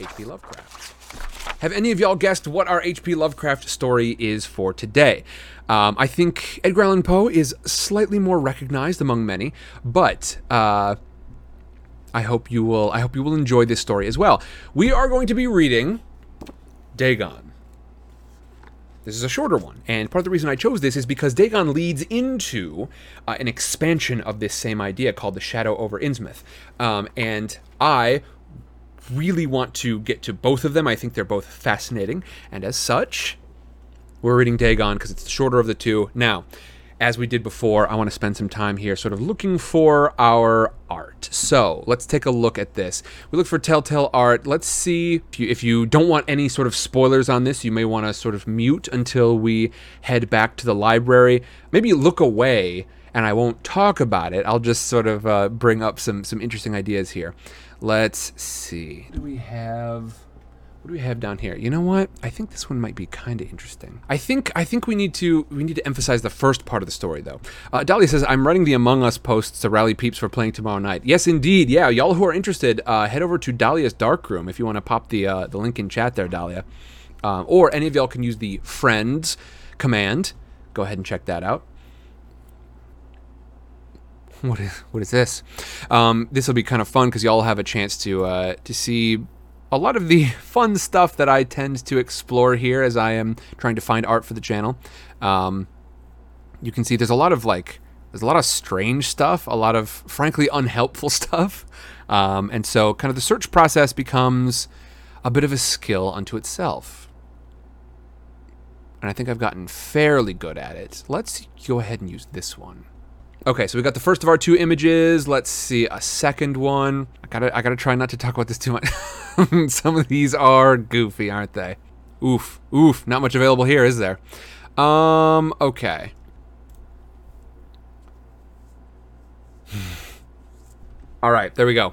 H.P. Lovecraft. Have any of y'all guessed what our H.P. Lovecraft story is for today? Um, I think Edgar Allan Poe is slightly more recognized among many, but uh, I hope you will. I hope you will enjoy this story as well. We are going to be reading Dagon. This is a shorter one, and part of the reason I chose this is because Dagon leads into uh, an expansion of this same idea called the Shadow over Innsmouth, um, and I really want to get to both of them. I think they're both fascinating, and as such, we're reading Dagon because it's the shorter of the two. Now, as we did before, I want to spend some time here sort of looking for our art. So let's take a look at this. We look for Telltale art. Let's see if you, if you don't want any sort of spoilers on this, you may want to sort of mute until we head back to the library. Maybe look away and I won't talk about it. I'll just sort of uh, bring up some, some interesting ideas here. Let's see. What do we have? What do we have down here? You know what? I think this one might be kind of interesting. I think I think we need to we need to emphasize the first part of the story though. Uh, Dahlia says I'm writing the Among Us posts to rally peeps for playing tomorrow night. Yes, indeed. Yeah, y'all who are interested, uh, head over to Dahlia's dark room if you want to pop the uh, the link in chat there, Dahlia. Um, or any of y'all can use the friends command. Go ahead and check that out. What is what is this? Um, this will be kind of fun because y'all have a chance to uh, to see a lot of the fun stuff that I tend to explore here as I am trying to find art for the channel. Um, you can see there's a lot of like there's a lot of strange stuff, a lot of frankly unhelpful stuff, um, and so kind of the search process becomes a bit of a skill unto itself. And I think I've gotten fairly good at it. Let's go ahead and use this one. Okay, so we got the first of our two images. Let's see a second one. I gotta, I gotta try not to talk about this too much. Some of these are goofy, aren't they? Oof, oof. Not much available here, is there? Um, okay. All right, there we go.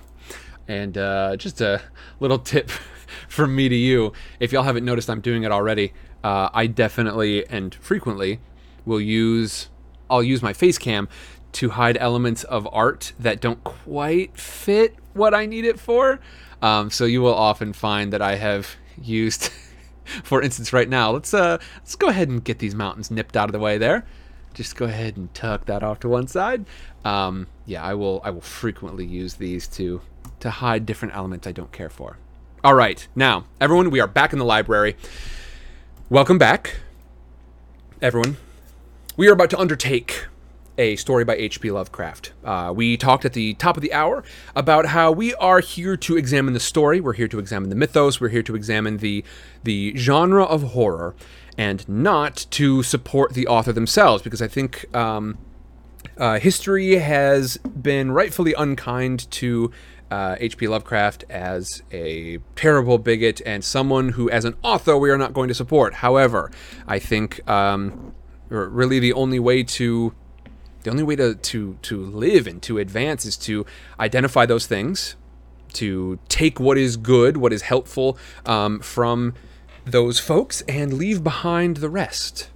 And uh, just a little tip from me to you. If y'all haven't noticed, I'm doing it already. Uh, I definitely and frequently will use I'll use my face cam to hide elements of art that don't quite fit what I need it for. Um, so you will often find that I have used, for instance, right now. Let's uh, let's go ahead and get these mountains nipped out of the way there. Just go ahead and tuck that off to one side. Um, yeah, I will. I will frequently use these to to hide different elements I don't care for. All right, now everyone, we are back in the library. Welcome back, everyone. We are about to undertake a story by H.P. Lovecraft. Uh, we talked at the top of the hour about how we are here to examine the story. We're here to examine the mythos. We're here to examine the the genre of horror, and not to support the author themselves, because I think um, uh, history has been rightfully unkind to. Uh, H.P. Lovecraft as a terrible bigot and someone who, as an author, we are not going to support. However, I think um, really the only way to the only way to, to, to live and to advance is to identify those things, to take what is good, what is helpful um, from those folks, and leave behind the rest.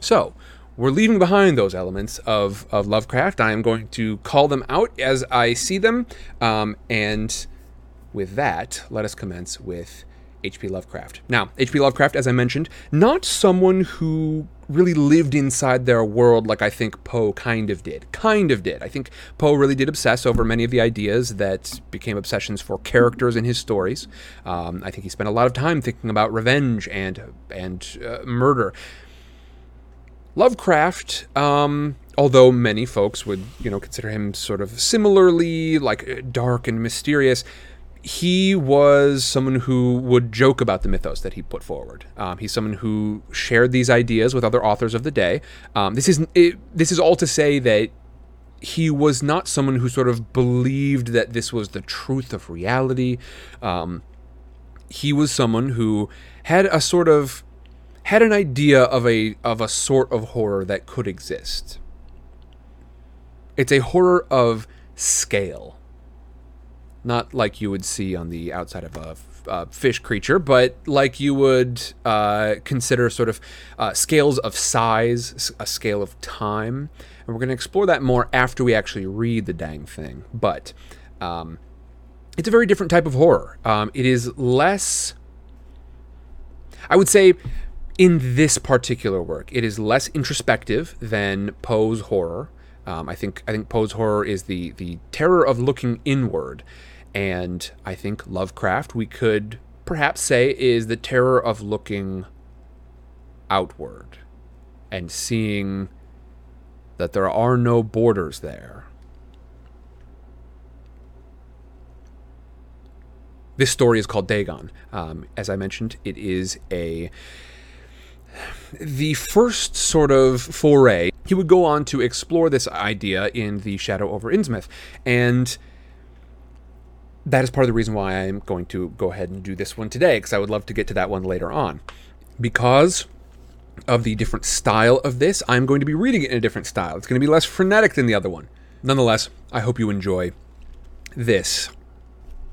So, we're leaving behind those elements of, of Lovecraft. I am going to call them out as I see them. Um, and with that, let us commence with H.P. Lovecraft. Now, H.P. Lovecraft, as I mentioned, not someone who really lived inside their world like I think Poe kind of did. Kind of did. I think Poe really did obsess over many of the ideas that became obsessions for characters in his stories. Um, I think he spent a lot of time thinking about revenge and and uh, murder. Lovecraft, um, although many folks would you know consider him sort of similarly like dark and mysterious he was someone who would joke about the mythos that he put forward. Um, he's someone who shared these ideas with other authors of the day. Um, this is it, this is all to say that he was not someone who sort of believed that this was the truth of reality. Um, he was someone who had a sort of had an idea of a of a sort of horror that could exist. It's a horror of scale not like you would see on the outside of a, fish creature, but like you would uh, consider sort of uh, scales of size, a scale of time. And we're going to explore that more after we actually read the dang thing. But um, it's a very different type of horror. Um, it is less, I would say, in this particular work, it is less introspective than Poe's horror. Um, I think I think Poe's horror is the the terror of looking inward, and I think Lovecraft we could perhaps say is the terror of looking outward and seeing that there are no borders there. This story is called Dagon. Um, as I mentioned, it is a the first sort of foray. He would go on to explore this idea in the Shadow over Innsmouth, and that is part of the reason why I'm going to go ahead and do this one today, because I would love to get to that one later on. Because of the different style of this, I'm going to be reading it in a different style. It's going to be less frenetic than the other one. Nonetheless, I hope you enjoy this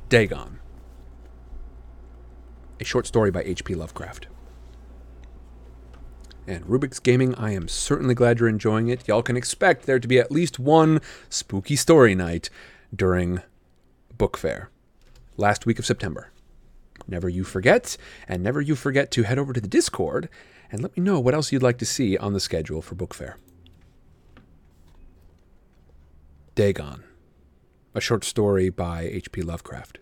Dagon, a short story by H.P. Lovecraft. And Rubik's Gaming, I am certainly glad you're enjoying it. Y'all can expect there to be at least one spooky story night during Book Fair, last week of September. Never you forget, and never you forget to head over to the Discord and let me know what else you'd like to see on the schedule for Book Fair. Dagon, a short story by H.P. Lovecraft.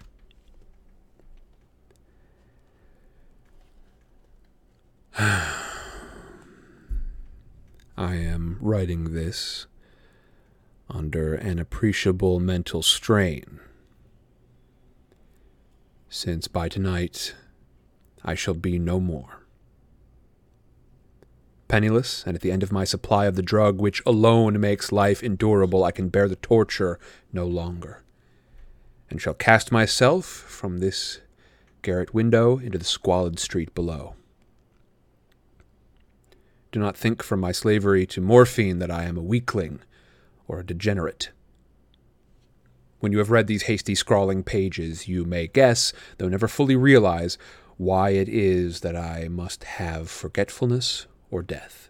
I am writing this under an appreciable mental strain, since by tonight I shall be no more. Penniless, and at the end of my supply of the drug which alone makes life endurable, I can bear the torture no longer, and shall cast myself from this garret window into the squalid street below. Do not think from my slavery to morphine that I am a weakling or a degenerate. When you have read these hasty scrawling pages, you may guess, though never fully realize, why it is that I must have forgetfulness or death.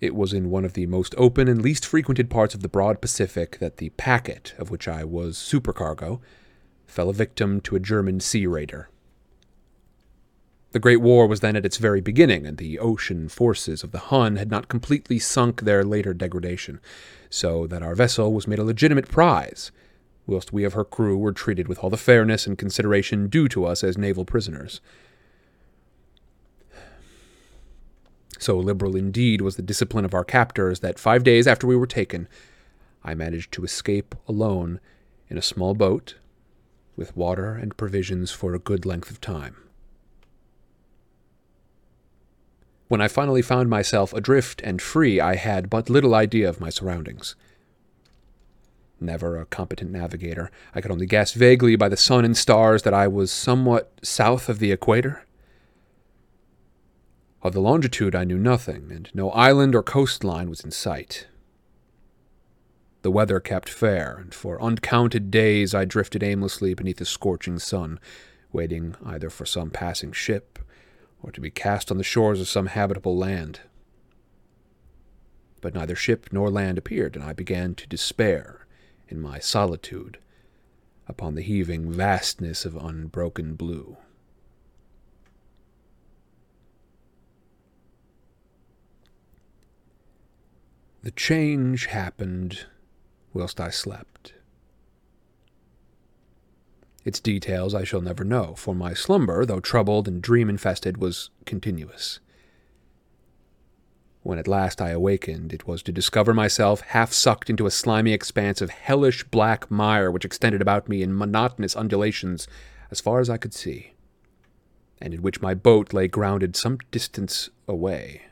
It was in one of the most open and least frequented parts of the broad Pacific that the packet, of which I was supercargo, fell a victim to a German sea raider. The Great War was then at its very beginning, and the ocean forces of the Hun had not completely sunk their later degradation, so that our vessel was made a legitimate prize, whilst we of her crew were treated with all the fairness and consideration due to us as naval prisoners. So liberal indeed was the discipline of our captors that five days after we were taken, I managed to escape alone in a small boat with water and provisions for a good length of time. When I finally found myself adrift and free, I had but little idea of my surroundings. Never a competent navigator, I could only guess vaguely by the sun and stars that I was somewhat south of the equator. Of the longitude I knew nothing, and no island or coastline was in sight. The weather kept fair, and for uncounted days I drifted aimlessly beneath the scorching sun, waiting either for some passing ship or to be cast on the shores of some habitable land. But neither ship nor land appeared, and I began to despair in my solitude upon the heaving vastness of unbroken blue. The change happened whilst I slept. Its details I shall never know, for my slumber, though troubled and dream infested, was continuous. When at last I awakened, it was to discover myself half sucked into a slimy expanse of hellish black mire which extended about me in monotonous undulations as far as I could see, and in which my boat lay grounded some distance away.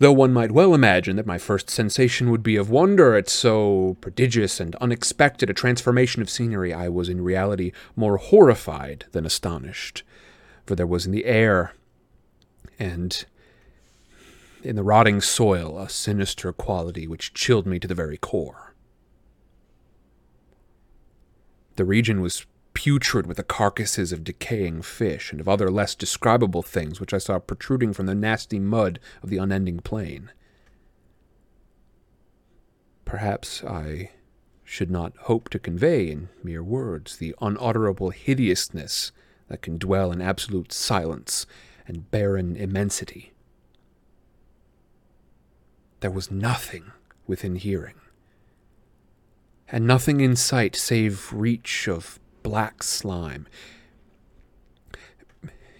Though one might well imagine that my first sensation would be of wonder at so prodigious and unexpected a transformation of scenery, I was in reality more horrified than astonished, for there was in the air and in the rotting soil a sinister quality which chilled me to the very core. The region was putrid with the carcasses of decaying fish and of other less describable things which I saw protruding from the nasty mud of the unending plain. Perhaps I should not hope to convey in mere words the unutterable hideousness that can dwell in absolute silence and barren immensity. There was nothing within hearing, and nothing in sight save reach of black slime.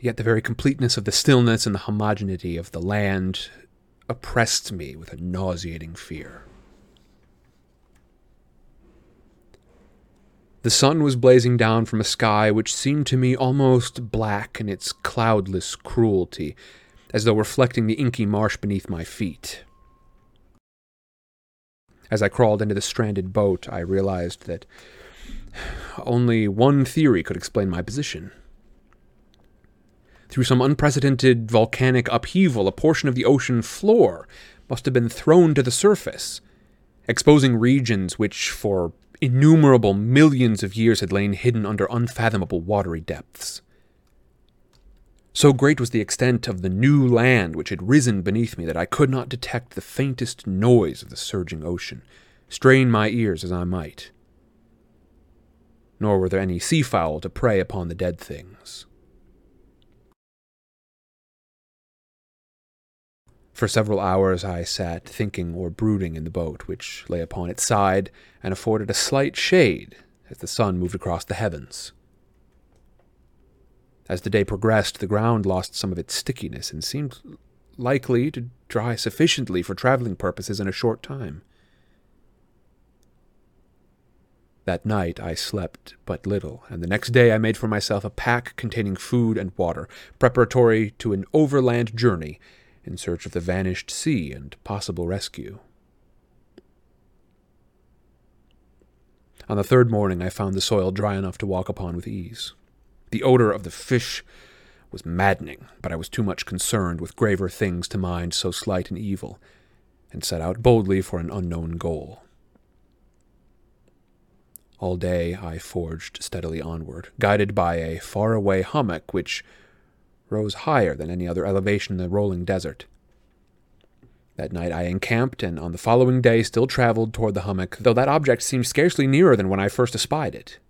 Yet the very completeness of the stillness and the homogeneity of the land oppressed me with a nauseating fear. The sun was blazing down from a sky which seemed to me almost black in its cloudless cruelty, as though reflecting the inky marsh beneath my feet. As I crawled into the stranded boat, I realized that only one theory could explain my position. Through some unprecedented volcanic upheaval, a portion of the ocean floor must have been thrown to the surface, exposing regions which, for innumerable millions of years, had lain hidden under unfathomable watery depths. So great was the extent of the new land which had risen beneath me that I could not detect the faintest noise of the surging ocean, strain my ears as I might. Nor were there any sea fowl to prey upon the dead things. For several hours I sat thinking or brooding in the boat, which lay upon its side and afforded a slight shade as the sun moved across the heavens. As the day progressed, the ground lost some of its stickiness and seemed likely to dry sufficiently for traveling purposes in a short time. That night I slept but little, and the next day I made for myself a pack containing food and water, preparatory to an overland journey in search of the vanished sea and possible rescue. On the third morning, I found the soil dry enough to walk upon with ease. The odor of the fish was maddening, but I was too much concerned with graver things to mind so slight an evil, and set out boldly for an unknown goal. All day I forged steadily onward, guided by a far-away hummock which rose higher than any other elevation in the rolling desert. That night I encamped, and on the following day still traveled toward the hummock, though that object seemed scarcely nearer than when I first espied it.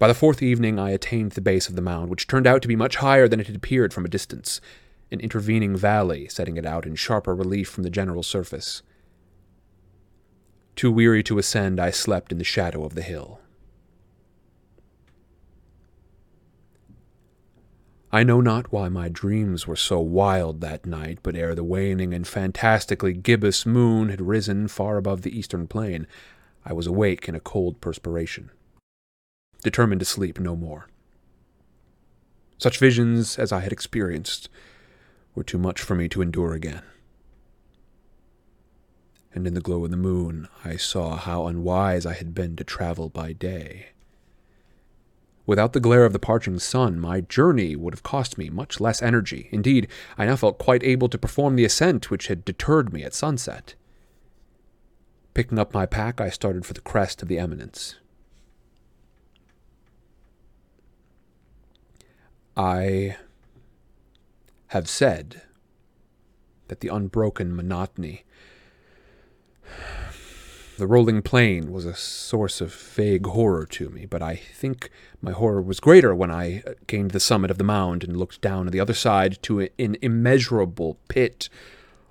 By the fourth evening I attained the base of the mound, which turned out to be much higher than it had appeared from a distance, an intervening valley setting it out in sharper relief from the general surface. Too weary to ascend, I slept in the shadow of the hill. I know not why my dreams were so wild that night, but ere the waning and fantastically gibbous moon had risen far above the eastern plain, I was awake in a cold perspiration, determined to sleep no more. Such visions as I had experienced were too much for me to endure again. And in the glow of the moon, I saw how unwise I had been to travel by day. Without the glare of the parching sun, my journey would have cost me much less energy. Indeed, I now felt quite able to perform the ascent which had deterred me at sunset. Picking up my pack, I started for the crest of the eminence. I have said that the unbroken monotony the rolling plain was a source of vague horror to me, but I think my horror was greater when I uh, gained the summit of the mound and looked down on the other side to an immeasurable pit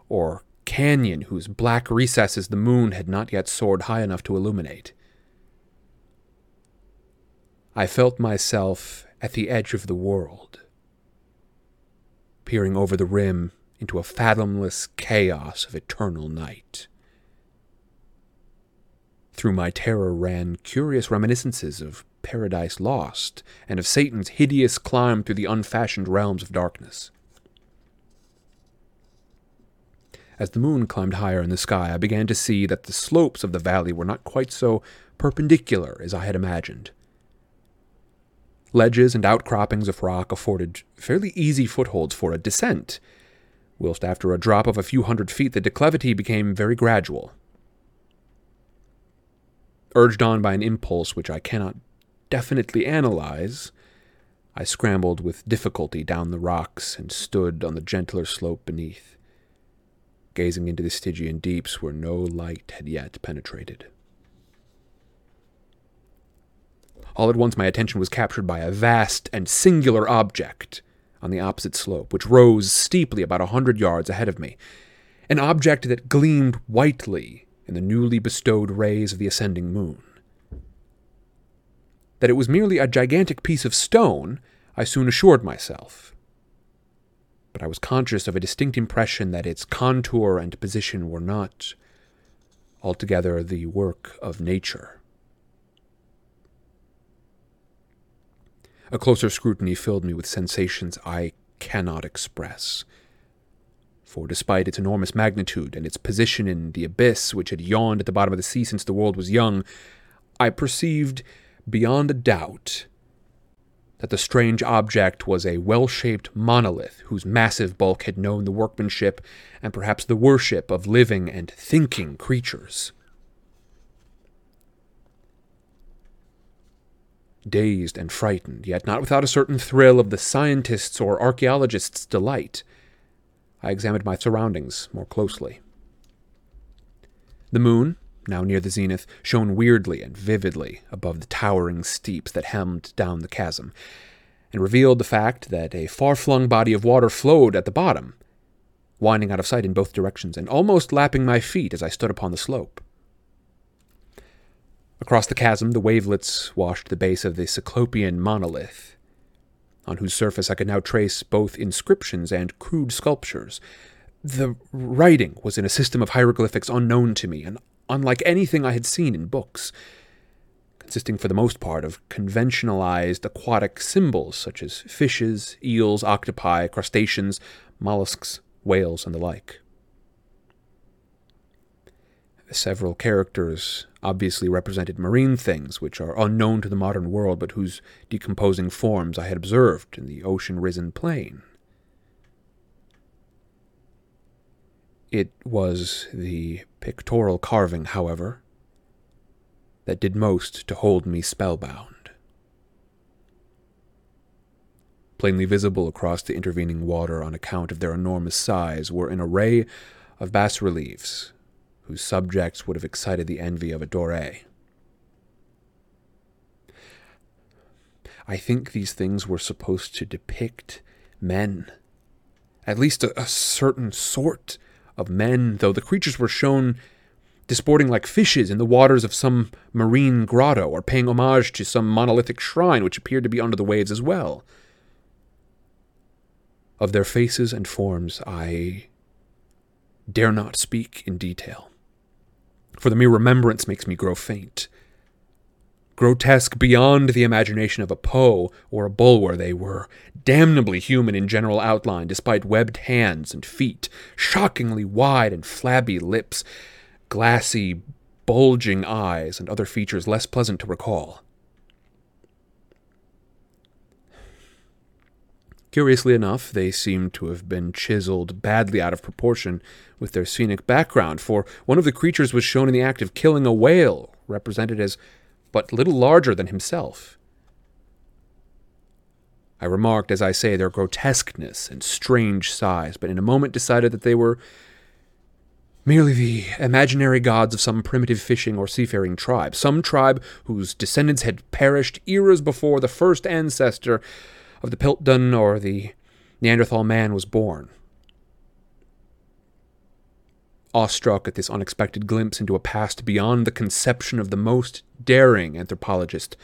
or canyon whose black recesses the moon had not yet soared high enough to illuminate. I felt myself at the edge of the world, peering over the rim into a fathomless chaos of eternal night. Through my terror ran curious reminiscences of Paradise Lost and of Satan's hideous climb through the unfashioned realms of darkness. As the moon climbed higher in the sky, I began to see that the slopes of the valley were not quite so perpendicular as I had imagined. Ledges and outcroppings of rock afforded fairly easy footholds for a descent, whilst after a drop of a few hundred feet the declivity became very gradual urged on by an impulse which I cannot definitely analyze, I scrambled with difficulty down the rocks and stood on the gentler slope beneath, gazing into the Stygian deeps where no light had yet penetrated. All at once, my attention was captured by a vast and singular object on the opposite slope, which rose steeply about a hundred yards ahead of me. An object that gleamed whitely in the newly bestowed rays of the ascending moon. That it was merely a gigantic piece of stone, I soon assured myself. But I was conscious of a distinct impression that its contour and position were not altogether the work of nature. A closer scrutiny filled me with sensations I cannot express. For despite its enormous magnitude and its position in the abyss which had yawned at the bottom of the sea since the world was young, I perceived beyond a doubt that the strange object was a well shaped monolith whose massive bulk had known the workmanship and perhaps the worship of living and thinking creatures. dazed and frightened, yet not without a certain thrill of the scientist's or archaeologist's delight. I examined my surroundings more closely. The moon, now near the zenith, shone weirdly and vividly above the towering steeps that hemmed down the chasm, and revealed the fact that a far flung body of water flowed at the bottom, winding out of sight in both directions and almost lapping my feet as I stood upon the slope. Across the chasm, the wavelets washed the base of the Cyclopean monolith, on whose surface I could now trace both inscriptions and crude sculptures. The writing was in a system of hieroglyphics unknown to me, and unlike anything I had seen in books, consisting for the most part of conventionalized aquatic symbols such as fishes, eels, octopi, crustaceans, mollusks, whales, and the like. Several characters obviously represented marine things which are unknown to the modern world but whose decomposing forms I had observed in the ocean risen plain. It was the pictorial carving, however, that did most to hold me spellbound. Plainly visible across the intervening water on account of their enormous size were an array of bas reliefs whose subjects would have excited the envy of a Doré. I think these things were supposed to depict men, at least a, a, certain sort of men, though the creatures were shown disporting like fishes in the waters of some marine grotto or paying homage to some monolithic shrine which appeared to be under the waves as well. Of their faces and forms I dare not speak in detail for the mere remembrance makes me grow faint. Grotesque beyond the imagination of a Poe or a Bulwer, they were, damnably human in general outline, despite webbed hands and feet, shockingly wide and flabby lips, glassy, bulging eyes, and other features less pleasant to recall. Curiously enough, they seem to have been chiseled badly out of proportion with their scenic background, for one of the creatures was shown in the act of killing a whale, represented as but little larger than himself. I remarked, as I say, their grotesqueness and strange size, but in a moment decided that they were merely the imaginary gods of some primitive fishing or seafaring tribe, some tribe whose descendants had perished eras before the first ancestor of the Piltdown or the Neanderthal man was born. Awestruck at this unexpected glimpse into a past beyond the conception of the most daring anthropologist,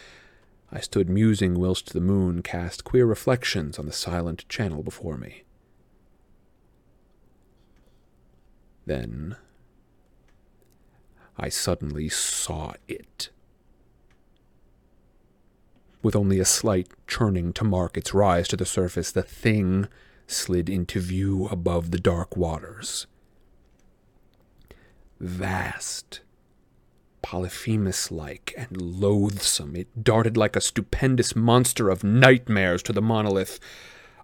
I stood musing whilst the moon cast queer reflections on the silent channel before me. Then I suddenly saw it with only a slight churning to mark its rise to the surface, the thing slid into view above the dark waters. Vast, Polyphemus like, and loathsome, it darted like a stupendous monster of nightmares to the monolith,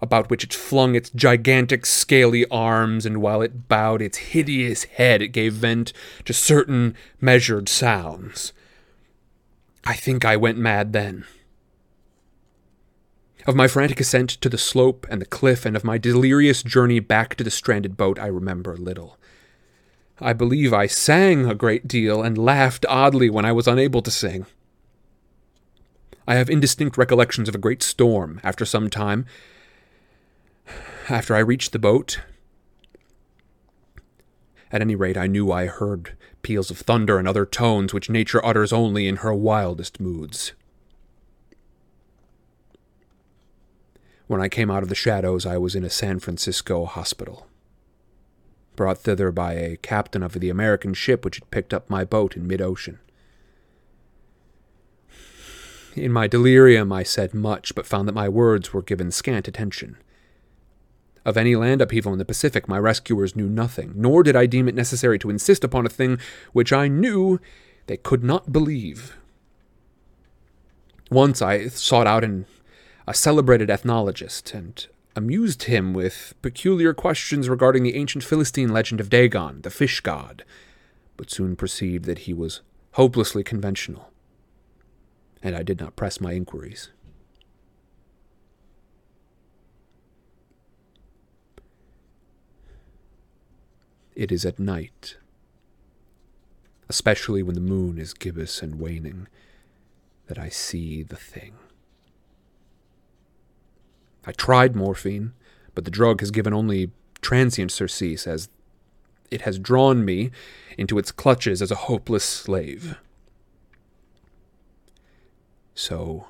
about which it flung its gigantic scaly arms, and while it bowed its hideous head, it gave vent to certain measured sounds. I think I went mad then Of my frantic ascent to the slope and the cliff, and of my delirious journey back to the stranded boat, I remember little. I believe I sang a great deal and laughed oddly when I was unable to sing. I have indistinct recollections of a great storm after some time. After I reached the boat, at any rate, I knew I heard peals of thunder and other tones which nature utters only in her wildest moods. When I came out of the shadows, I was in a San Francisco hospital, brought thither by a captain of the American ship which had picked up my boat in mid ocean. In my delirium, I said much, but found that my words were given scant attention. Of any land upheaval in the Pacific, my rescuers knew nothing, nor did I deem it necessary to insist upon a thing which I knew they could not believe. Once I sought out an a celebrated ethnologist, and amused him with peculiar questions regarding the ancient Philistine legend of Dagon, the fish god, but soon perceived that he was hopelessly conventional, and I did not press my inquiries. It is at night, especially when the moon is gibbous and waning, that I see the thing. I tried morphine, but the drug has given only transient surcease as it has drawn me into its clutches as a hopeless slave. So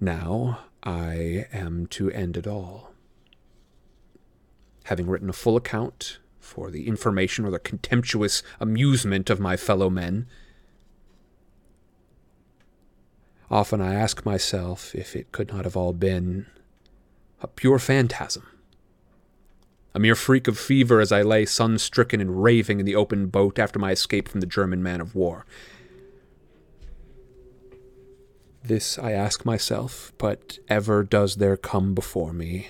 now I am to end it all. Having written a full account for the information or the contemptuous amusement of my fellow men, Often I ask myself if it could not have all been a pure phantasm. A mere freak of fever as I lay sun stricken and raving in the open boat after my escape from the German man of war. This I ask myself, but ever does there come before me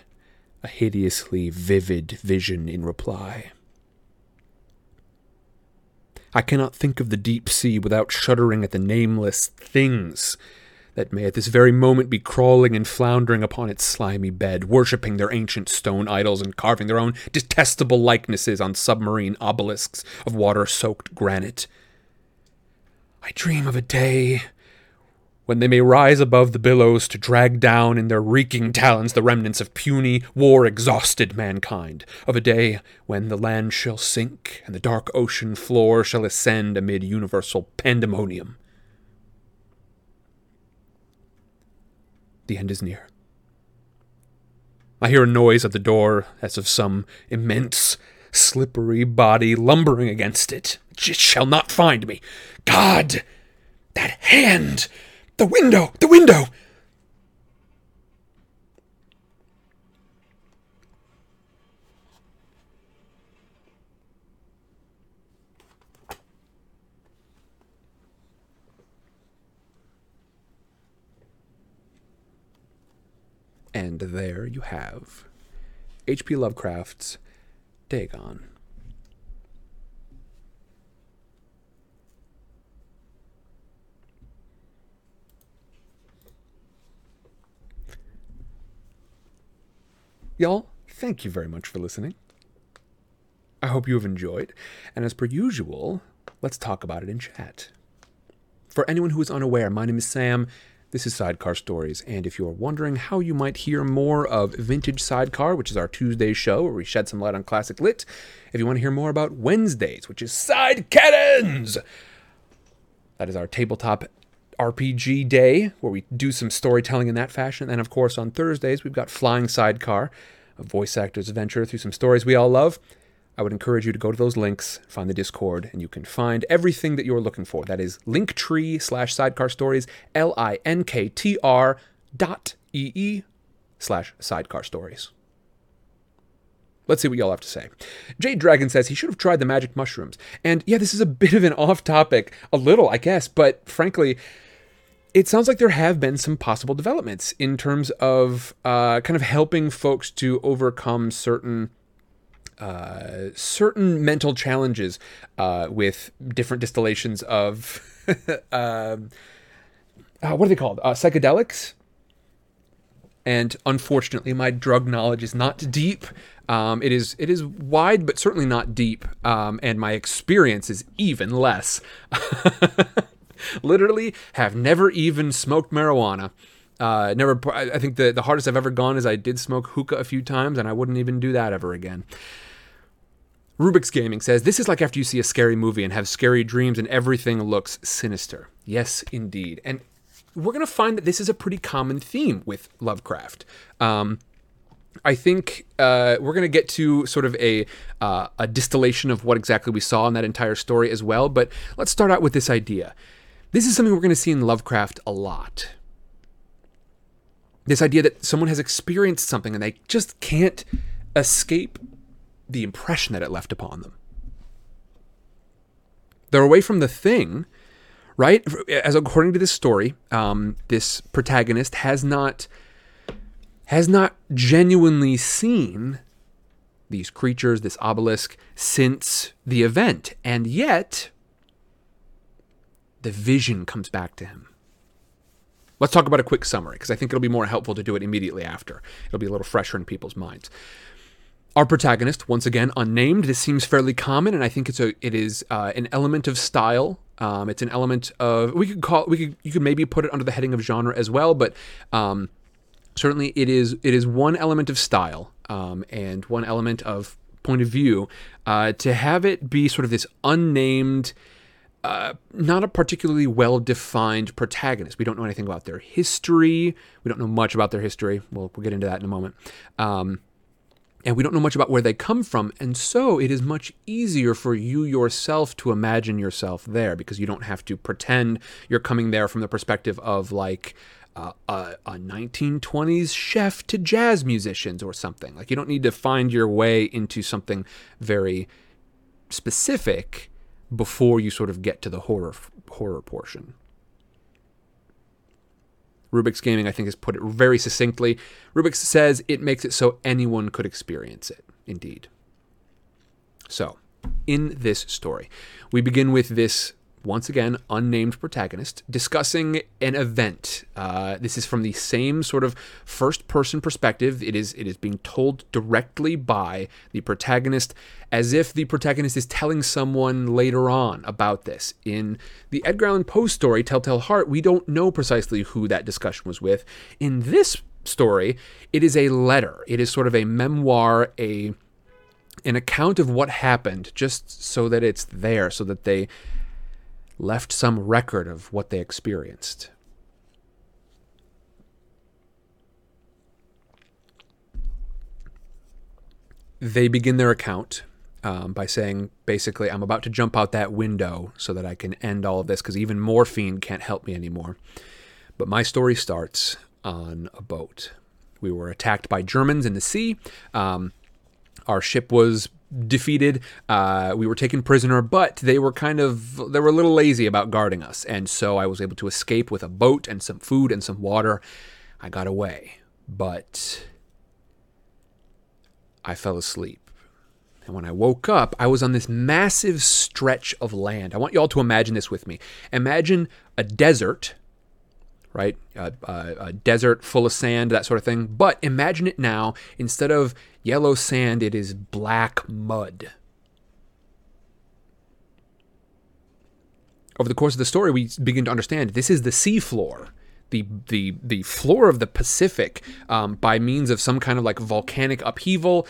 a hideously vivid vision in reply. I cannot think of the deep sea without shuddering at the nameless things that may at this very moment be crawling and floundering upon its slimy bed, worshipping their ancient stone idols and carving their own detestable likenesses on submarine obelisks of water soaked granite. I dream of a day when they may rise above the billows to drag down in their reeking talons the remnants of puny, war exhausted mankind, of a day when the land shall sink and the dark ocean floor shall ascend amid universal pandemonium. The end is near. I hear a noise at the door as of some immense, slippery body lumbering against it. It shall not find me. God! That hand! The window! The window! And there you have H.P. Lovecraft's Dagon. Y'all, thank you very much for listening. I hope you have enjoyed. And as per usual, let's talk about it in chat. For anyone who is unaware, my name is Sam. This is Sidecar Stories, and if you're wondering how you might hear more of Vintage Sidecar, which is our Tuesday show where we shed some light on classic lit, if you want to hear more about Wednesdays, which is Side Cannons, that is our tabletop RPG day where we do some storytelling in that fashion. And of course, on Thursdays, we've got Flying Sidecar, a voice actor's adventure through some stories we all love. I would encourage you to go to those links, find the Discord, and you can find everything that you're looking for. That is linktree slash sidecar stories, L I N K T R dot E E slash sidecar stories. Let's see what y'all have to say. Jade Dragon says he should have tried the magic mushrooms. And yeah, this is a bit of an off topic, a little, I guess, but frankly, it sounds like there have been some possible developments in terms of uh, kind of helping folks to overcome certain uh, certain mental challenges uh, with different distillations of um, uh, what are they called? Uh, psychedelics. and unfortunately, my drug knowledge is not deep. Um, it is it is wide, but certainly not deep, um, and my experience is even less. Literally, have never even smoked marijuana. Uh, never. I think the the hardest I've ever gone is I did smoke hookah a few times, and I wouldn't even do that ever again. Rubik's Gaming says this is like after you see a scary movie and have scary dreams and everything looks sinister. Yes, indeed. And we're to find that this is a pretty common theme with Lovecraft. Um, I think uh, we're going to get to sort of a uh, a distillation of what exactly we saw in that entire story as well. But let's start out with this idea. This is something we're going to see in Lovecraft a lot. This idea that someone has experienced something and they just can't escape the impression that it left upon them. They're away from the thing, right? As according to this story, um, this protagonist has not has not genuinely seen these creatures, this obelisk, since the event, and yet the vision comes back to him. Let's talk about a quick summary because I think it'll be more helpful to do it immediately after. It'll be a little fresher in people's minds. Our protagonist, once again unnamed, this seems fairly common, and I think it's a it is uh, an element of style. Um, it's an element of we could call we could you could maybe put it under the heading of genre as well, but um, certainly it is it is one element of style um, and one element of point of view uh, to have it be sort of this unnamed. Uh, not a particularly well defined protagonist. We don't know anything about their history. We don't know much about their history. We'll, we'll get into that in a moment. Um, and we don't know much about where they come from. And so it is much easier for you yourself to imagine yourself there because you don't have to pretend you're coming there from the perspective of like uh, a, a 1920s chef to jazz musicians or something. Like you don't need to find your way into something very specific before you sort of get to the horror horror portion. Rubik's Gaming, I think, has put it very succinctly. Rubik's says it makes it so anyone could experience it. Indeed. So, in this story, we begin with this once again, unnamed protagonist, discussing an event. Uh, this is from the same sort of first-person perspective. It is it is being told directly by the protagonist, as if the protagonist is telling someone later on about this. In the Edgar Allan Poe story, Telltale Heart, we don't know precisely who that discussion was with. In this story, it is a letter. It is sort of a memoir, a an account of what happened, just so that it's there, so that they left some record of what they experienced. They begin their account um, by saying, basically, I'm about to jump out that window so that I can end all of this because even morphine can't help me anymore. But my story starts on a boat. We were attacked by Germans in the sea. Um, our ship was defeated. Uh, we were taken prisoner, but they were kind of they were a little lazy about guarding us, and so I was able to escape with a boat and some food and some water. I got away, but I fell asleep. And when I woke up, I was on this massive stretch of land. I want you all to imagine this with me. Imagine a desert right? A, a, a, desert full of sand, that sort of thing. But imagine it now. Instead of yellow sand, it is black mud. Over the course of the story, we begin to understand this is the seafloor. The, the, the floor of the Pacific um, by means of some kind of like volcanic upheaval.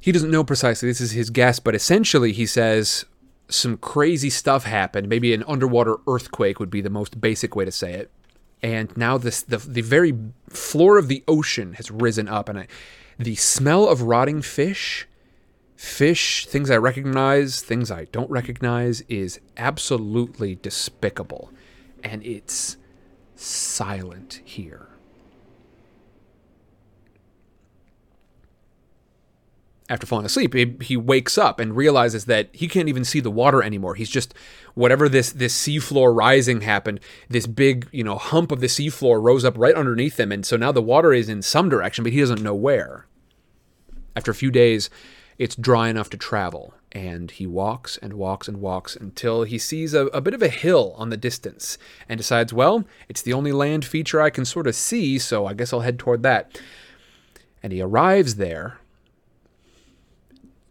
He doesn't know precisely, this is his guess, but essentially he says some crazy stuff happened. Maybe an underwater earthquake would be the most basic way to say it and now this the the very floor of the ocean has risen up, and I, the smell of rotting fish, fish, things I recognize, things I don't recognize, is absolutely despicable, and it's silent here. After falling asleep, he, he, wakes up and realizes that he can't even see the water anymore. He's just whatever this this seafloor rising happened. This big you know hump of the seafloor rose up right underneath him, and so now the water is in some direction, but he doesn't know where. After a few days, it's dry enough to travel, And he walks and walks and walks until he sees a, a bit of a hill on the distance and decides, well, it's the only land feature I can sort of see, so I guess I'll head toward that. And he arrives there,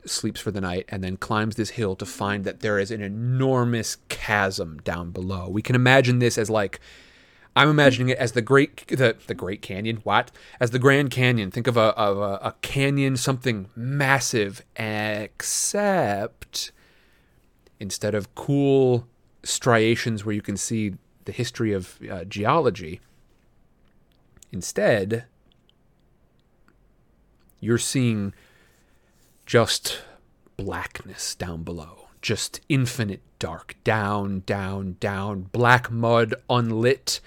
sleeps for the night, and then climbs this hill to find that there is an enormous chasm down below. We can imagine this as like I'm imagining it as the great the the Great Canyon. What? As the Grand Canyon. Think of a of a, a canyon, something massive, except instead of cool striations where you can see the history of uh, geology, instead you're seeing just blackness down below. Just infinite dark. Down, down, down. Black mud, unlit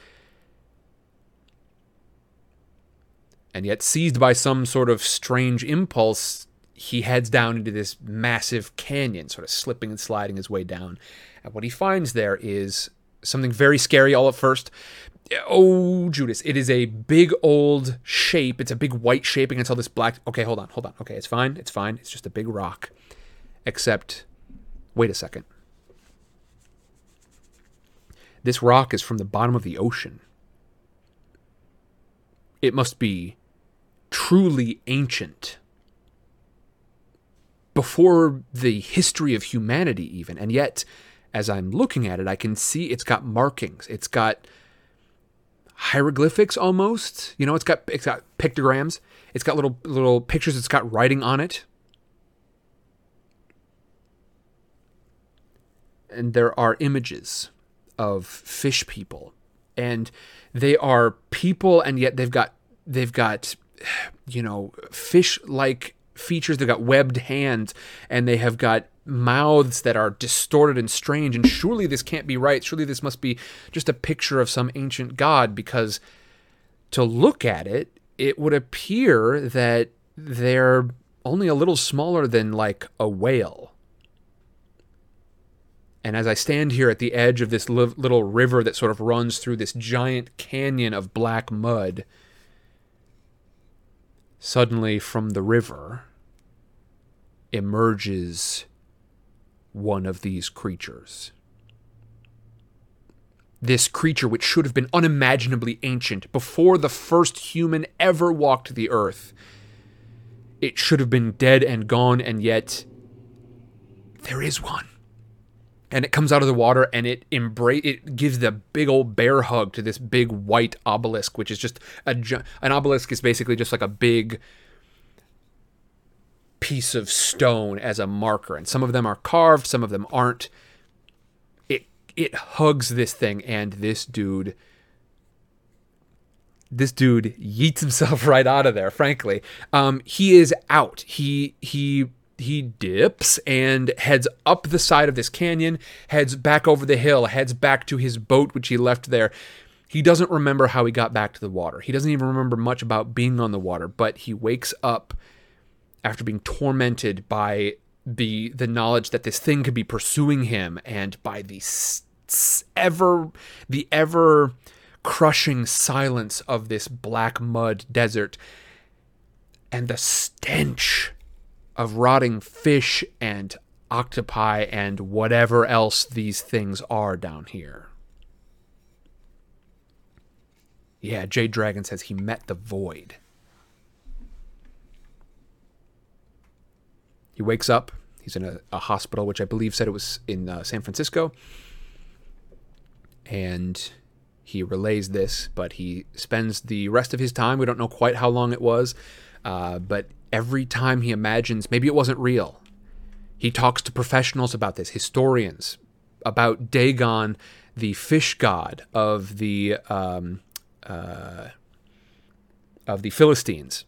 and yet seized by some sort of strange impulse he heads down into this massive canyon sort of slipping and sliding his way down and what he finds there is something very scary all at first. Oh judas it is a big old shape. It's a big white shape against all this black. Okay hold on hold on. Okay it's fine it's fine. It's just a big rock. Except wait a second. This rock is from the bottom of the ocean. It must be truly ancient. Before the history of humanity, even. And yet, as I'm looking at it, I can see it's got markings. It's got hieroglyphics almost. You know, it's got it's got pictograms. It's got little little pictures. It's got writing on it. And there are images of fish people. And they are people and yet they've got they've got you know, fish like features. They've got webbed hands and they have got mouths that are distorted and strange. And surely this can't be right. Surely this must be just a picture of some ancient god because to look at it, it would appear that they're only a little smaller than like a whale. And as I stand here at the edge of this little river that sort of runs through this giant canyon of black mud, Suddenly, from the river emerges one of these creatures. This creature, which should have been unimaginably ancient before the first human ever walked the earth, it should have been dead and gone, and yet there is one and it comes out of the water and it embrace it gives the big old bear hug to this big white obelisk which is just a an obelisk is basically just like a big piece of stone as a marker and some of them are carved some of them aren't it it hugs this thing and this dude this dude yeets himself right out of there frankly um, he is out he he he dips and heads up the side of this canyon, heads back over the hill, heads back to his boat, which he left there. He doesn't remember how he got back to the water. He doesn't even remember much about being on the water, but he wakes up after being tormented by the the knowledge that this thing could be pursuing him and by the ever the ever crushing silence of this black mud desert and the stench of rotting fish and octopi and whatever else these things are down here. Yeah, Jade Dragon says he met the void. He wakes up. He's in a, a hospital, which I believe said it was in uh, San Francisco. And he relays this, but he spends the rest of his time, we don't know quite how long it was, uh, but every time he imagines maybe it wasn't real, he talks to professionals about this, historians, about Dagon, the fish god of the um, uh, of the Philistines.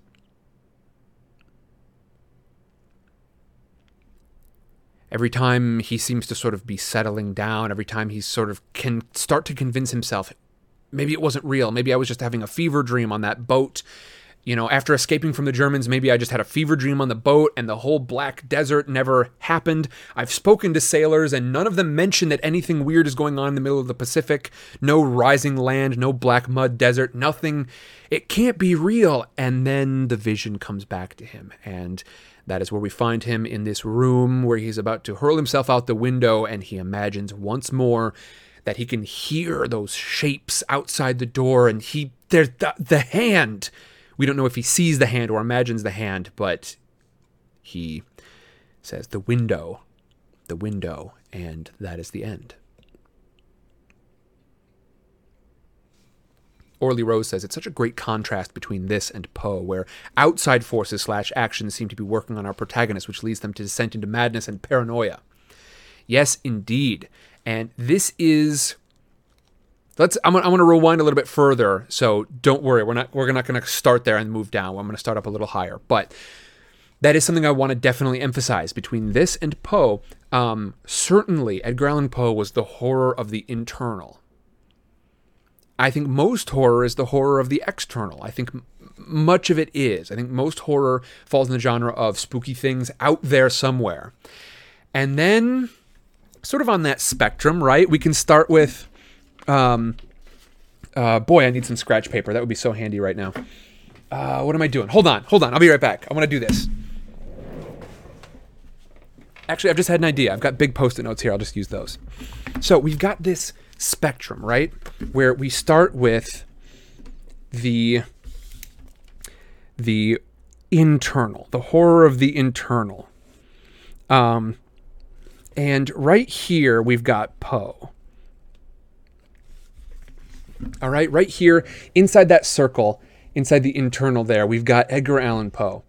Every time he seems to sort of be settling down, every time he sort of can start to convince himself, maybe it wasn't real, maybe I was just having a fever dream on that boat you know, after escaping from the Germans, maybe I just had a fever dream on the boat and the whole black desert never happened. I've spoken to sailors and none of them mention that anything weird is going on in the middle of the Pacific. No rising land, no black mud desert, nothing. It can't be real. And then the vision comes back to him and That is where we find him in this room where he's about to hurl himself out the window and he imagines once more that he can hear those shapes outside the door and he there's the, the hand. We don't know if he sees the hand or imagines the hand, but he says the window, the window, and that is the end. Orly Rose says it's such a great contrast between this and Poe, where outside forces slash actions seem to be working on our protagonist, which leads them to descent into madness and paranoia. Yes, indeed. And this is let's I'm gonna, I'm gonna rewind a little bit further. So don't worry, we're not we're not gonna start there and move down. I'm gonna start up a little higher. But that is something I want to definitely emphasize between this and Poe. Um, certainly, Edgar Allan Poe was the horror of the internal. I think most horror is the horror of the external. I think much of it is. I think most horror falls in the genre of spooky things out there somewhere. And then, sort of on that spectrum, right? We can start with, um, uh, boy, I need some scratch paper. That would be so handy right now. Uh, what am I doing? Hold on, hold on. I'll be right back. I want to do this. Actually, I've just had an idea. I've got big post it notes here. I'll just use those. So we've got this spectrum, right? Where we start with the the internal, the horror of the internal. Um and right here we've got Poe. All right, right here inside that circle, inside the internal there, we've got Edgar Allan Poe.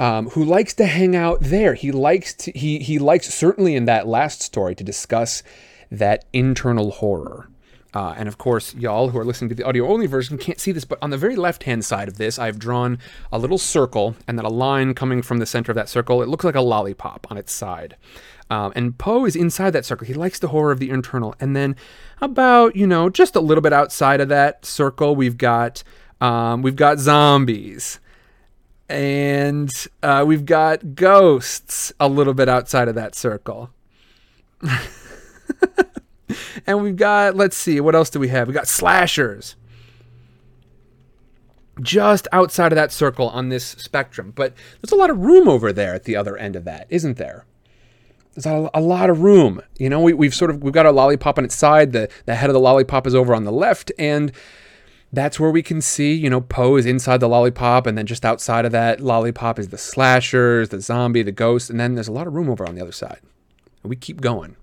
Um, who likes to hang out there. He likes to he he likes certainly in that last story to discuss that internal horror. Uh, and of course, y'all who are listening to the audio only version can't see this, but on the very left hand side of this, I've drawn a little circle and then a line coming from the center of that circle. It looks like a lollipop on its side. Um, and Poe is inside that circle. He likes the horror of the internal. And then about, you know, just a little bit outside of that circle, we've got um, we've got zombies. And uh, we've got ghosts a little bit outside of that circle. and we've got, let's see, what else do we have? We got slashers. Just outside of that circle on this spectrum. But there's a lot of room over there at the other end of that, isn't there? There's a, a lot of room. You know, we, we've sort of we've got our lollipop on its side. The the head of the lollipop is over on the left, and that's where we can see, you know, Poe is inside the lollipop, and then just outside of that lollipop is the slashers, the zombie, the ghost, and then there's a lot of room over on the other side. And we keep going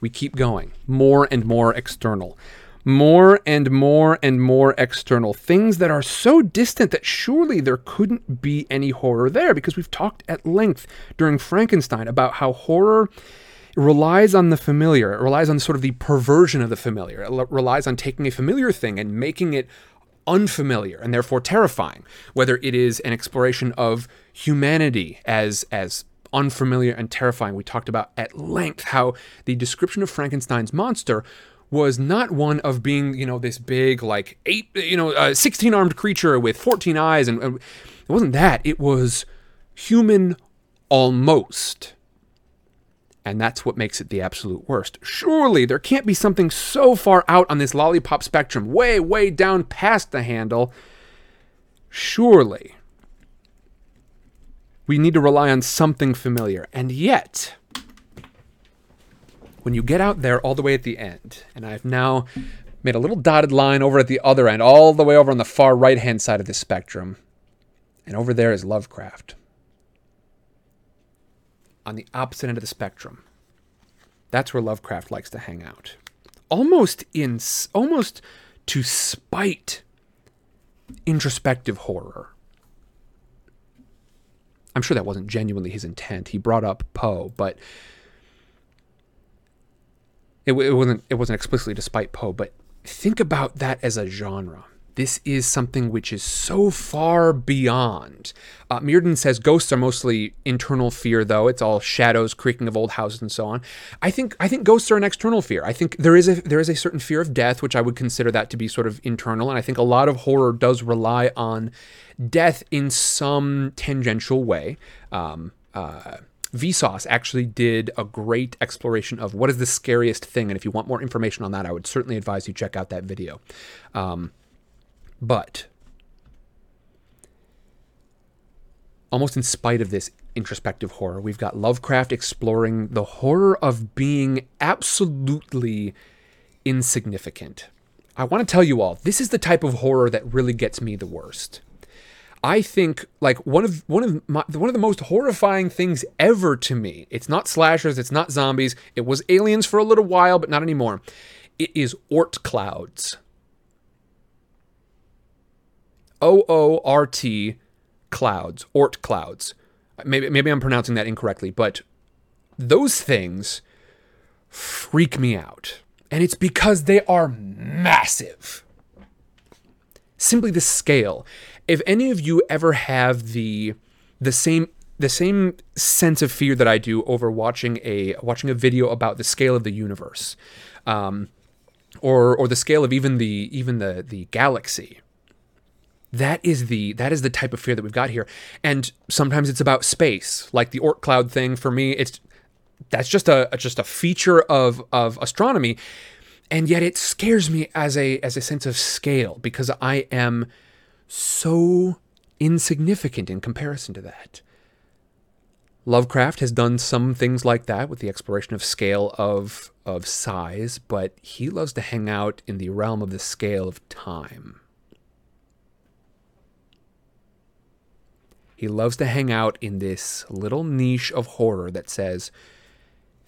we keep going. More and more external. More and more and more external. Things that are so distant that surely there couldn't be any horror there because we've talked at length during Frankenstein about how horror relies on the familiar. It relies on sort of the perversion of the familiar. It relies on taking a familiar thing and making it unfamiliar and therefore terrifying whether it is an exploration of humanity as as unfamiliar and terrifying. We talked about at length how the description of Frankenstein's monster was not one of being, you know, this big, like eight, you know, uh, 16 armed creature with 14 eyes. And, and it wasn't that. It was human almost. And that's what makes it the absolute worst. Surely there can't be something so far out on this lollipop spectrum, way, way down past the handle. Surely we need to rely on something familiar. And yet, when you get out there all the way at the end, and I've now made a little dotted line over at the other end, all the way over on the far right hand side of the spectrum, and over there is Lovecraft. On the opposite end of the spectrum, that's where Lovecraft likes to hang out. Almost in almost to spite introspective horror. I'm sure that wasn't genuinely his intent. He brought up Poe, but it, it wasn't it wasn't explicitly despite Poe. But think about that as a genre. This is something which is so far beyond. Uh, says ghosts are mostly internal fear, though. It's all shadows, creaking of old houses, and so on. I think I think ghosts are an external fear. I think there is a there is a certain fear of death, which I would consider that to be sort of internal. And I think a lot of horror does rely on death in some tangential way. Um, uh, Vsauce actually did a great exploration of what is the scariest thing, and if you want more information on that, I would certainly advise you check out that video. Um, but almost in spite of this introspective horror, we've got Lovecraft exploring the horror of being absolutely insignificant. I want to tell you all, this is the type of horror that really gets me the worst. I think like one of one of my, one of the most horrifying things ever to me. It's not slashers, it's not zombies. It was aliens for a little while, but not anymore. It is Oort clouds. O O R T clouds, Oort clouds. Maybe maybe I'm pronouncing that incorrectly, but those things freak me out. And it's because they are massive. Simply the scale. If any of you ever have the the same the same sense of fear that I do over watching a watching a video about the scale of the universe, um, or or the scale of even the even the the galaxy. That is the that is the type of fear that we've got here, and sometimes it's about space, like the Oort cloud thing. For me, it's that's just a just a feature of of astronomy, and yet it scares me as a as a sense of scale because I am so insignificant in comparison to that. Lovecraft has done some things like that with the exploration of scale of of size, but he loves to hang out in the realm of the scale of time. He loves to hang out in this little niche of horror that says,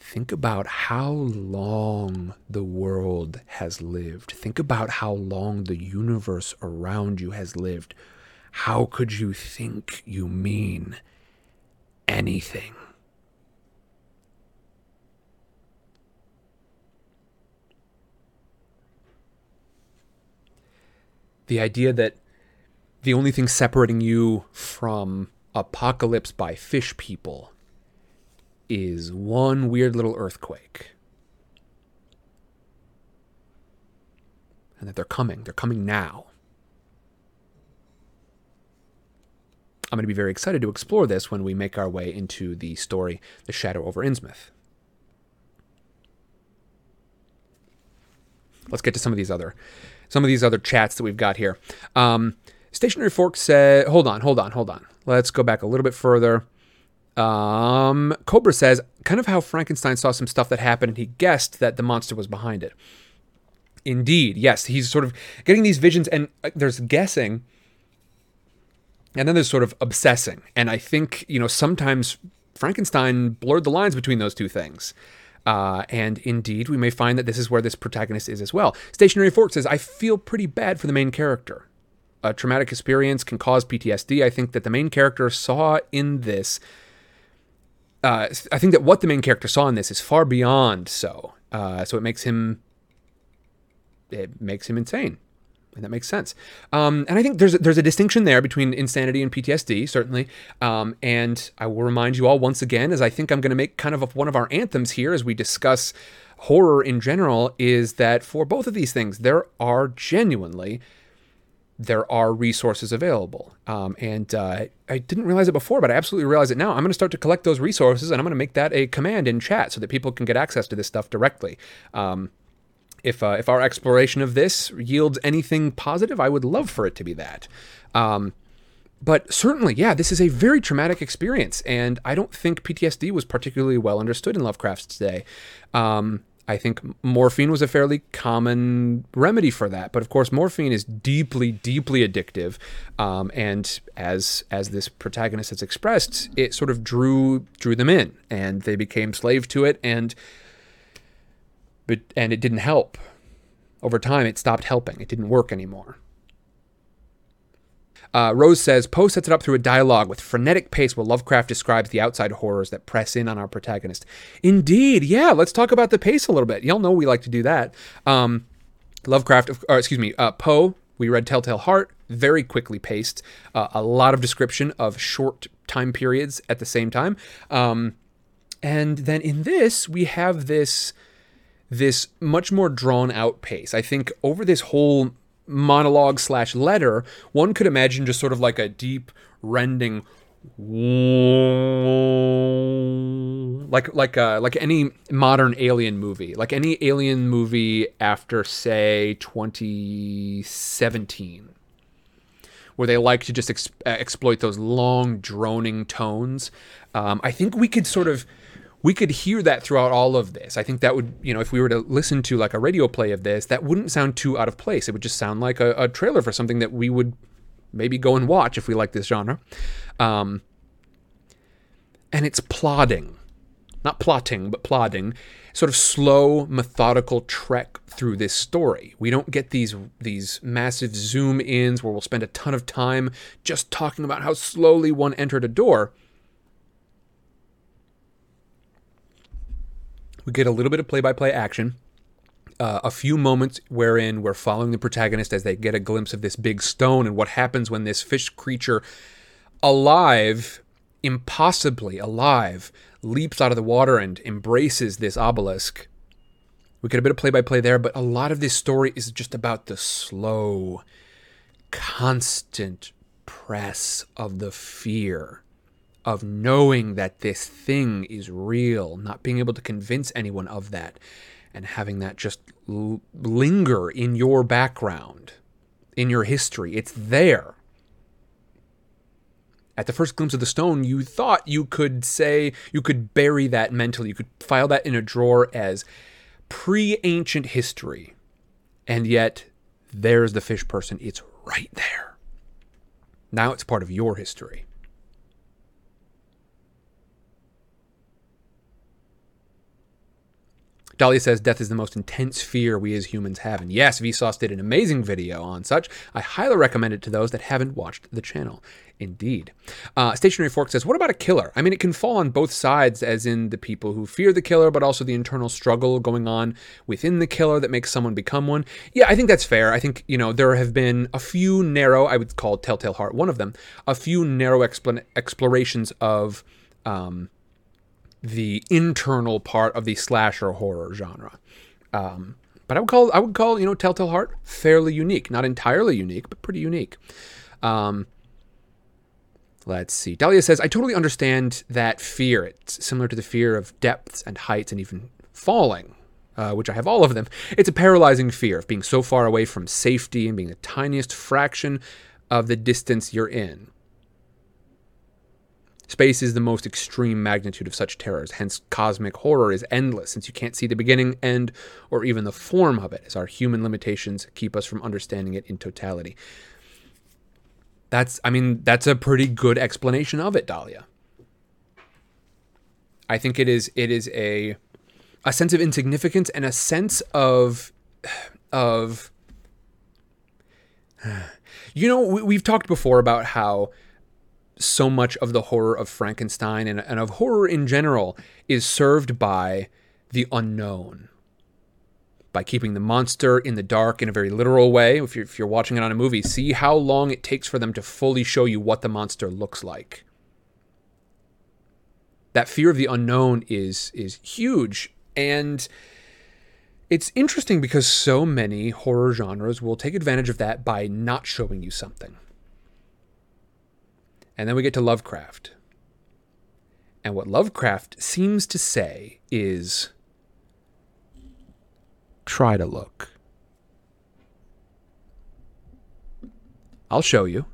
think about how long the world has lived. Think about how long the universe around you has lived. How could you think you mean anything? The idea that the only thing separating you from apocalypse by fish people is one weird little earthquake. And that they're coming. They're coming now. I'm going to be very excited to explore this when we make our way into the story The Shadow over Innsmouth. Let's get to some of these other some of these other chats that we've got here. Um, Stationary Fork said, hold on, hold on, hold on. Let's go back a little bit further. Um, Cobra says, kind of how Frankenstein saw some stuff that happened and he guessed that the monster was behind it. Indeed, yes. He's sort of getting these visions, and uh, there's guessing, and then there's sort of obsessing. And I think, you know, sometimes Frankenstein blurred the lines between those two things. Uh, and indeed, we may find that this is where this protagonist is as well. Stationary Fork says, I feel pretty bad for the main character a traumatic experience can cause PTSD. I think that the main character saw in this. Uh, I think that what the main character saw in this is far beyond so. Uh, so it makes him. It makes him insane, and that makes sense. Um, and I think there's a, there's a distinction there between insanity and PTSD, certainly. Um, and I will remind you all once again, as I think I'm going to make kind of a, one of our anthems here as we discuss horror in general, is that for both of these things, there are genuinely there are resources available. Um, and uh, I didn't realize it before, but I absolutely realize it now. I'm going to start to collect those resources and I'm going to make that a command in chat so that people can get access to this stuff directly. Um, if, uh, if our exploration of this yields anything positive, I would love for it to be that. Um, but certainly, yeah, this is a very traumatic experience, and I don't think PTSD was particularly well understood in Lovecraft's day. Um, I think morphine was a fairly common remedy for that. But of course, morphine is deeply, deeply addictive, um, and as as this protagonist has expressed, it sort of drew drew them in, and they became slave to it, and but and it didn't help. Over time, it stopped helping. It didn't work anymore. Uh, Rose says Poe sets it up through a dialogue with frenetic pace while Lovecraft describes the outside horrors that press in on our protagonist. Indeed, yeah. Let's talk about the pace a little bit. Y'all know we like to do that. Um, Lovecraft, or excuse me, uh, Poe. We read Telltale Heart, very quickly paced. Uh, a lot of description of short time periods at the same time. Um, and then in this, we have this this much more drawn out pace. I think over this whole monologue slash letter, one could imagine just sort of like a deep rending like like uh, like any modern alien movie, like any alien movie after say 2017 where they like to just ex- uh, exploit those long, droning tones. Um, I think we could sort of we could hear that throughout all of this. I think that would, you know, if we were to listen to like a radio play of this, that wouldn't sound too out of place. It would just sound like a, a trailer for something that we would maybe go and watch if we like this genre. Um, and it's plodding, not plotting, but plodding, sort of slow, methodical trek through this story. We don't get these these massive zoom ins where we'll spend a ton of time just talking about how slowly one entered a door. We get a little bit of play by play action. Uh, a few moments wherein we're following the protagonist as they get a glimpse of this big stone and what happens when this fish creature, alive, impossibly alive, leaps out of the water and embraces this obelisk. We get a bit of play by play there, but a lot of this story is just about the slow, constant press of the fear of knowing that this thing is real, not being able to convince anyone of that, and having that just l- linger in your background, in your history. It's there. At the first glimpse of the stone, you thought you could say, you could bury that mentally, you could file that in a drawer as pre ancient history. And yet, there's the fish person. It's right there. Now it's part of your history. Dahlia says death is the most intense fear we as humans have. And yes, Vsauce did an amazing video on such. I highly recommend it to those that haven't watched the channel. Indeed. Uh, Stationary Fork says, What about a killer? I mean, it can fall on both sides, as in the people who fear the killer, but also the internal struggle going on within the killer that makes someone become one. Yeah, I think that's fair. I think, you know, there have been a few narrow, I would call Telltale Heart one of them, a few narrow expl- explorations of. Um, the internal part of the slasher horror genre. Um, but I would call I would call you know Telltale Heart fairly unique, not entirely unique, but pretty unique. Um, let's see. Dahlia says I totally understand that fear. It's similar to the fear of depths and heights and even falling. Uh, which I have all of them. It's a paralyzing fear of being so far away from safety and being the tiniest fraction of the distance you're in. Space is the most extreme magnitude of such terrors, hence, cosmic horror is endless, since you can't see the beginning, end, or even the form of it, as our human limitations keep us from understanding it in totality. That's, I mean, that's a pretty good explanation of it, Dahlia. I think it is, it is a, a sense of insignificance and a sense of, of, you know, we, have talked before about how so much of the horror of Frankenstein and, and of horror in general is served by the unknown. By keeping the monster in the dark in a very literal way. If you're, if you're watching it on a movie, see how long it takes for them to fully show you what the monster looks like. That fear of the unknown is is huge and it's interesting because so many horror genres will take advantage of that by not showing you something. And then we get to Lovecraft. And what Lovecraft seems to say is try to look. I'll show you.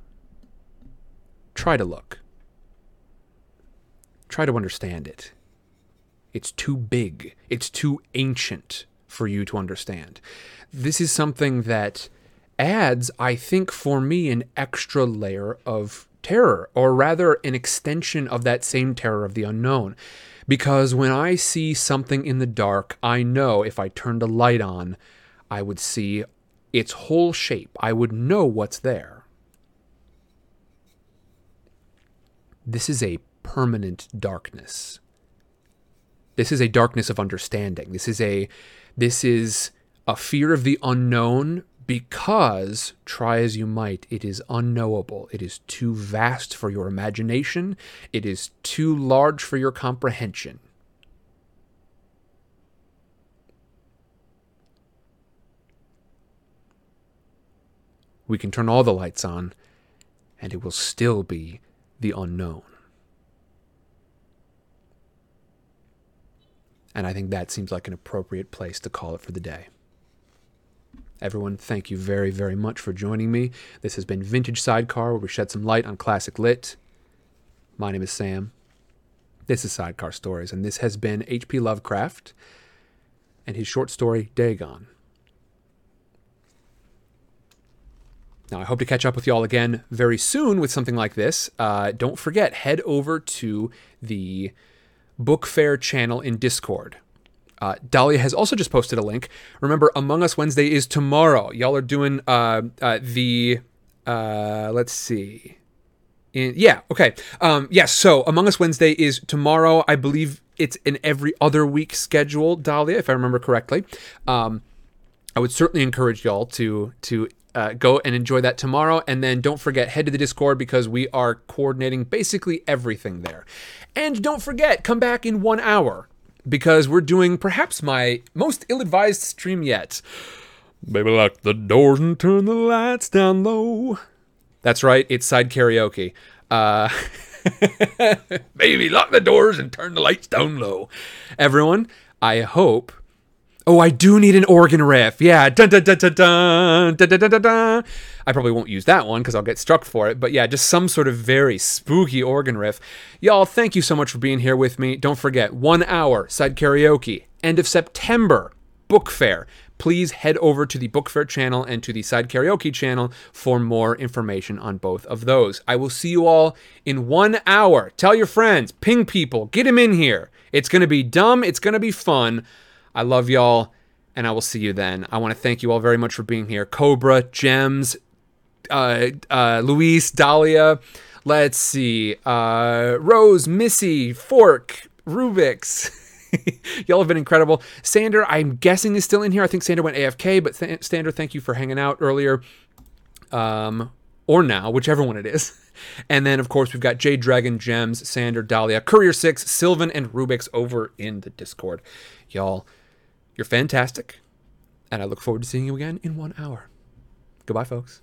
Try to look. Try to understand it. It's too big. It's too ancient for you to understand. This is something that adds, I think, for me, an extra layer of terror, or rather, an extension of that same terror of the unknown. Because when I see something in the dark, I know if I turned a light on, I would see its whole shape. I would know what's there. This is a permanent darkness. This is a darkness of understanding. This is a this is a fear of the unknown because, try as you might, it is unknowable. It is too vast for your imagination. It is too large for your comprehension. We can turn all the lights on, and it will still be the unknown. And I think that seems like an appropriate place to call it for the day. Everyone, thank you very, very much for joining me. This has been Vintage Sidecar, where we shed some light on classic lit. My name is Sam. This is Sidecar Stories, and this has been H.P. Lovecraft and his short story, Dagon. Now, I hope to catch up with y'all again very soon with something like this. Uh, don't forget, head over to the Book Fair channel in Discord. Uh, Dahlia has also just posted a link. Remember, Among Us Wednesday is tomorrow. Y'all are doing uh, uh, the, uh, let's see. In, yeah, okay. Um, yes, so Among Us Wednesday is tomorrow. I believe it's an every other week schedule, Dahlia, if I remember correctly. Um, I would certainly encourage y'all to to uh, go and enjoy that tomorrow. And then don't forget, head to the Discord because we are coordinating basically everything there. And don't forget, come back in one hour because we're doing perhaps my most ill advised stream yet. Baby, lock the doors and turn the lights down low. That's right, it's side karaoke. Uh, Baby, lock the doors and turn the lights down low. Everyone, I hope Oh, I do need an organ riff. Yeah. Dun, dun, dun, dun, dun, dun, dun, dun, dun. I probably won't use that one because I'll get struck for it. But yeah, just some sort of very spooky organ riff. Y'all, thank you so much for being here with me. Don't forget, one hour, side karaoke, end of September, book fair. Please head over to the Book Fair channel and to the Side Karaoke channel for more information on both of those. I will see you all in one hour. Tell your friends, ping people, get them in here. It's going to be dumb, it's going to be fun. I love y'all, and I will see you then. I want to thank you all very much for being here. Cobra, Gems, uh, uh, Luis, Dahlia, let's see, uh, Rose, Missy, Fork, Rubik's. Y'all have been incredible. Sander, I'm guessing is still in here. I think Sander went AFK, but th- Sander, thank you for hanging out earlier, um, or now, whichever one it is. And then, of course, we've got Jade Dragon, Gems, Sander, Dahlia, Courier Six, Sylvan, and Rubik's over in the Discord. Y'all, you're fantastic. And I look forward to seeing you again in one hour. Goodbye, folks.